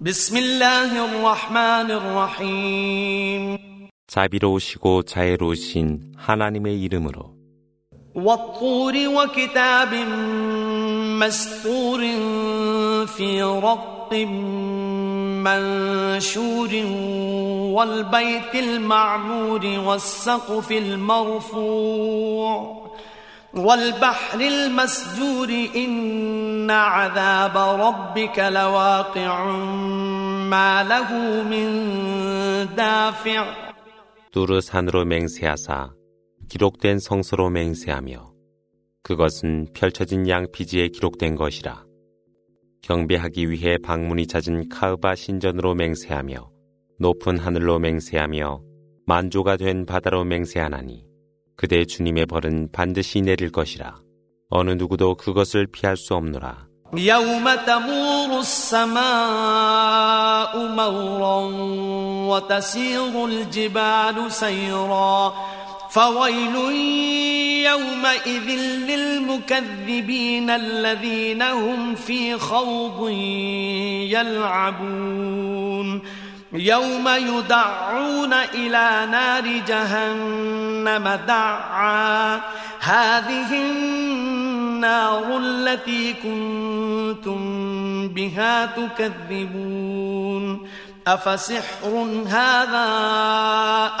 بسم الله الرحمن الرحيم 자비로우시고 자애로우신 하나님의 이름으로 والطور وكتاب مسطور في رق منشور والبيت المعمور والسقف المرفوع والبحر المسجور إن عذاب ربك لواقع ما له من دافع 두르 산으로 맹세하사 기록된 성서로 맹세하며 그것은 펼쳐진 양피지에 기록된 것이라 경배하기 위해 방문이 잦은 카으바 신전으로 맹세하며 높은 하늘로 맹세하며 만조가 된 바다로 맹세하나니 그대 주님의 벌은 반드시 내릴 것이라 어느 누구도 그것을 피할 수 없노라 يوم تمور السماء مورا وتسير الجبال سيرا فويل يومئذ للمكذبين الذين هم في خوض يلعبون يوم يدعون إلى نار جهنم دعا هذه النار التي كنتم بها تكذبون أفسحر هذا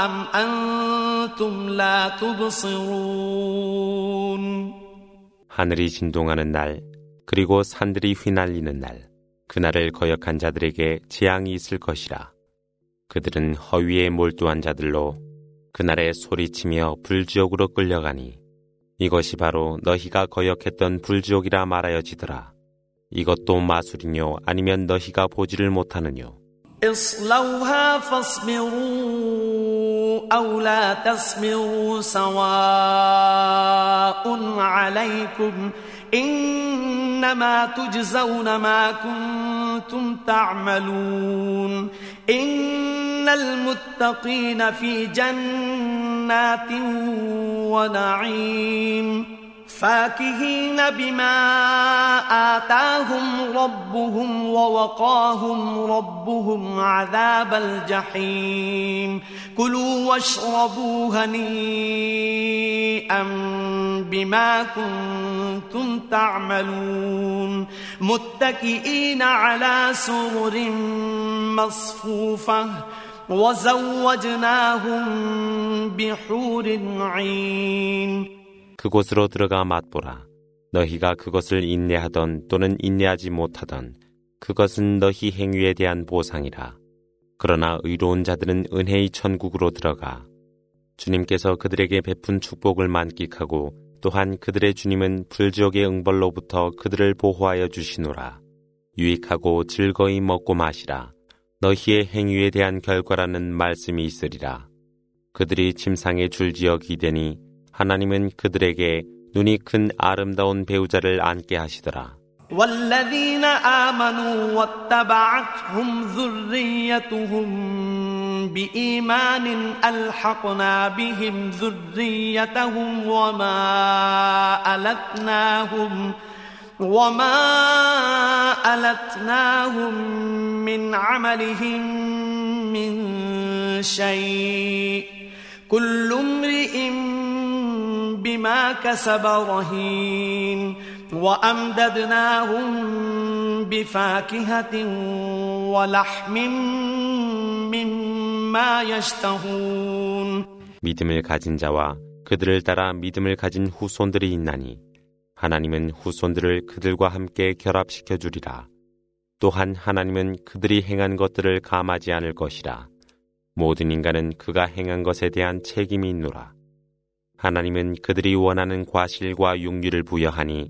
أم أنتم لا تبصرون 하늘이 진동하는 날 그리고 산들이 휘날리는 날 그날을 거역한 자들에게 재앙이 있을 것이라 그들은 허위에 몰두한 자들로 그날에 소리치며 불지옥으로 끌려가니 이것이 바로 너희가 거역했던 불지옥이라 말하여지더라. 이것도 마술이뇨 아니면 너희가 보지를 못하느뇨. اصلوها فاصبروا أو لا تصبروا سواء عليكم إنما تجزون ما كنتم تعملون إن المتقين في جنات ونعيم فاكهين بما آتاهم ربهم ووقاهم ربهم عذاب الجحيم كلوا واشربوا هنيئا بما كنتم تعملون متكئين على سرر مصفوفة 그곳으로 들어가 맛보라. 너희가 그것을 인내하던 또는 인내하지 못하던 그것은 너희 행위에 대한 보상이라. 그러나 의로운 자들은 은혜의 천국으로 들어가 주님께서 그들에게 베푼 축복을 만끽하고 또한 그들의 주님은 불지옥의 응벌로부터 그들을 보호하여 주시노라. 유익하고 즐거이 먹고 마시라. 너희의 행위에 대한 결과라는 말씀이 있으리라. 그들이 침상에 줄지어 기대니 하나님은 그들에게 눈이 큰 아름다운 배우자를 안게 하시더라. والذين آمنوا واتبعتهم ذريتهم بإيمان ألحقنا بهم ذريتهم وما ألتناهم وما ألتناهم من عملهم من شيء كل امرئ بما كسب رهين وأمددناهم بفاكهة ولحم مما يشتهون 믿음을 가진 자와 그들을 따라 믿음을 가진 후손들이 있나니 하나님은 후손들을 그들과 함께 결합시켜 주리라. 또한 하나님은 그들이 행한 것들을 감하지 않을 것이라. 모든 인간은 그가 행한 것에 대한 책임이 있노라. 하나님은 그들이 원하는 과실과 육류를 부여하니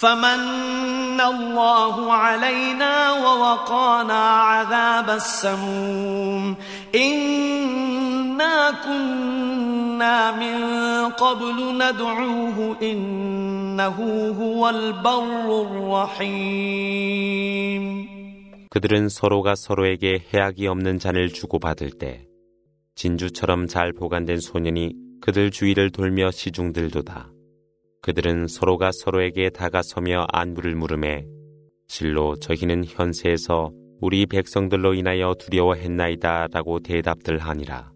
فمن الله علينا ووقانا عذاب السموم إنا كنا من قبل ندعوه إنه هو البر الرحيم 그들은 서로가 서로에게 해악이 없는 잔을 주고받을 때 진주처럼 잘 보관된 소년이 그들 주위를 돌며 시중들도다. 그들은 서로가 서로에게 다가서며 안부를 물음에 실로 저희는 현세에서 우리 백성들로 인하여 두려워했나이다 라고 대답들 하니라.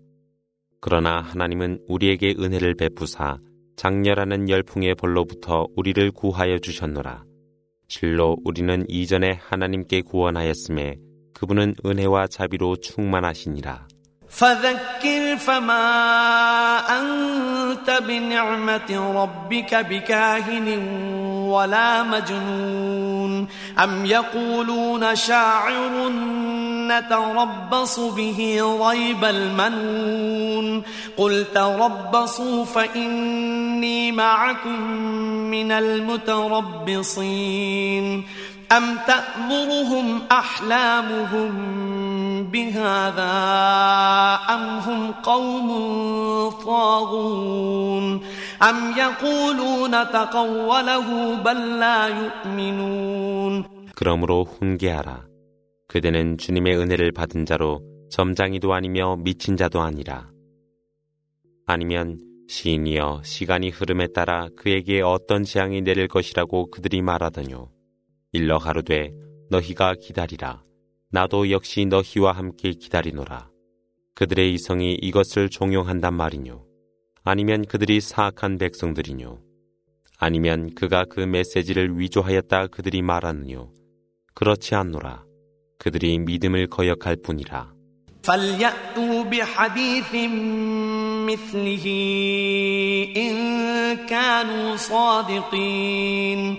그러나 하나님은 우리에게 은혜를 베푸사 장렬하는 열풍의 벌로부터 우리를 구하여 주셨노라. 실로 우리는 이전에 하나님께 구원하였음에 그분은 은혜와 자비로 충만하시니라. فذكر فما أنت بنعمة ربك بكاهن ولا مجنون. أم يقولون شاعر نتربص به ريب المنون. قل تربصوا فإني معكم من المتربصين. أم تأمرهم أحلامهم بهذا أم هم قوم طاغون أم يقولون تقوله بل لا يؤمنون 그러므로 훈계하라. 그대는 주님의 은혜를 받은 자로 점장이도 아니며 미친 자도 아니라. 아니면 시인이여 시간이 흐름에 따라 그에게 어떤 재앙이 내릴 것이라고 그들이 말하더뇨. 일러 가로되 너희가 기다리라. 나도 역시 너희와 함께 기다리노라. 그들의 이성이 이것을 종용한단 말이뇨. 아니면 그들이 사악한 백성들이뇨. 아니면 그가 그 메시지를 위조하였다 그들이 말하느뇨. 그렇지 않노라. 그들이 믿음을 거역할 뿐이라. فليأتوا بحديث مثله إن كانوا صادقين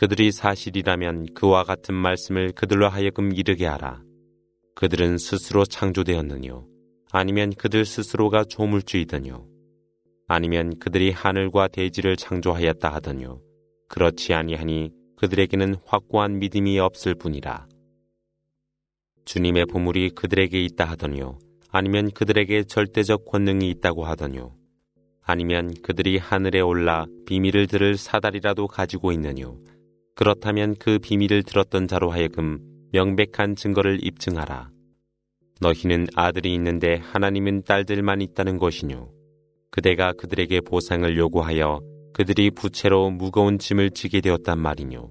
그들이 사실이라면 그와 같은 말씀을 그들로 하여금 이르게 하라. 그들은 스스로 창조되었느뇨. 아니면 그들 스스로가 조물주이더뇨. 아니면 그들이 하늘과 대지를 창조하였다 하더뇨. 그렇지 아니하니 그들에게는 확고한 믿음이 없을 뿐이라. 주님의 보물이 그들에게 있다 하더뇨. 아니면 그들에게 절대적 권능이 있다고 하더뇨. 아니면 그들이 하늘에 올라 비밀을 들을 사다리라도 가지고 있느뇨. 그렇다면 그 비밀을 들었던 자로 하여금 명백한 증거를 입증하라. 너희는 아들이 있는데 하나님은 딸들만 있다는 것이뇨. 그대가 그들에게 보상을 요구하여 그들이 부채로 무거운 짐을 지게 되었단 말이뇨.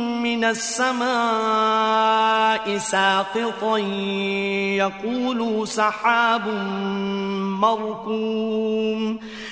من السماء ساقطا يقولوا سحاب مركوم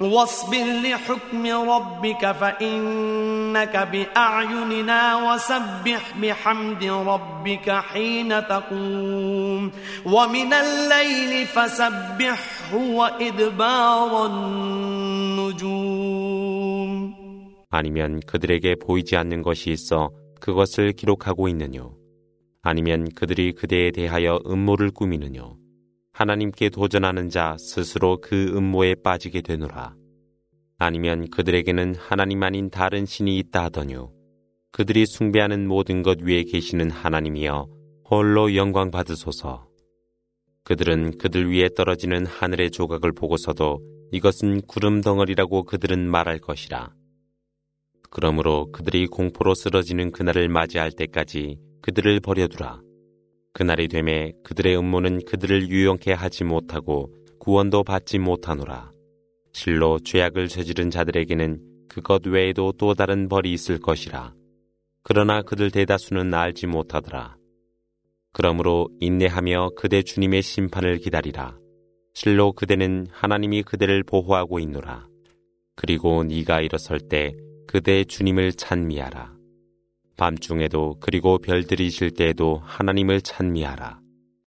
واصبر لحكم ربك فإنك بأعيننا وسبح بحمد ربك حين تقوم ومن الليل فسبحه وإدبار النجوم 아니면 그들에게 보이지 않는 것이 있어 그것을 기록하고 있느뇨. 아니면 그들이 그대에 대하여 음모를 꾸미느뇨. 하나님께 도전하는 자 스스로 그 음모에 빠지게 되노라. 아니면 그들에게는 하나님 아닌 다른 신이 있다 하더뇨. 그들이 숭배하는 모든 것 위에 계시는 하나님이여 홀로 영광 받으소서. 그들은 그들 위에 떨어지는 하늘의 조각을 보고서도 이것은 구름 덩어리라고 그들은 말할 것이라. 그러므로 그들이 공포로 쓰러지는 그날을 맞이할 때까지 그들을 버려두라. 그날이 되매 그들의 음모는 그들을 유용케 하지 못하고 구원도 받지 못하노라. 실로 죄악을 저지른 자들에게는 그것 외에도 또 다른 벌이 있을 것이라. 그러나 그들 대다수는 알지 못하더라. 그러므로 인내하며 그대 주님의 심판을 기다리라. 실로 그대는 하나님이 그대를 보호하고 있노라. 그리고 네가 일어설 때 그대 주님을 찬미하라. 밤중에도 그리고 별들이 질 때에도 하나님을 찬미하라.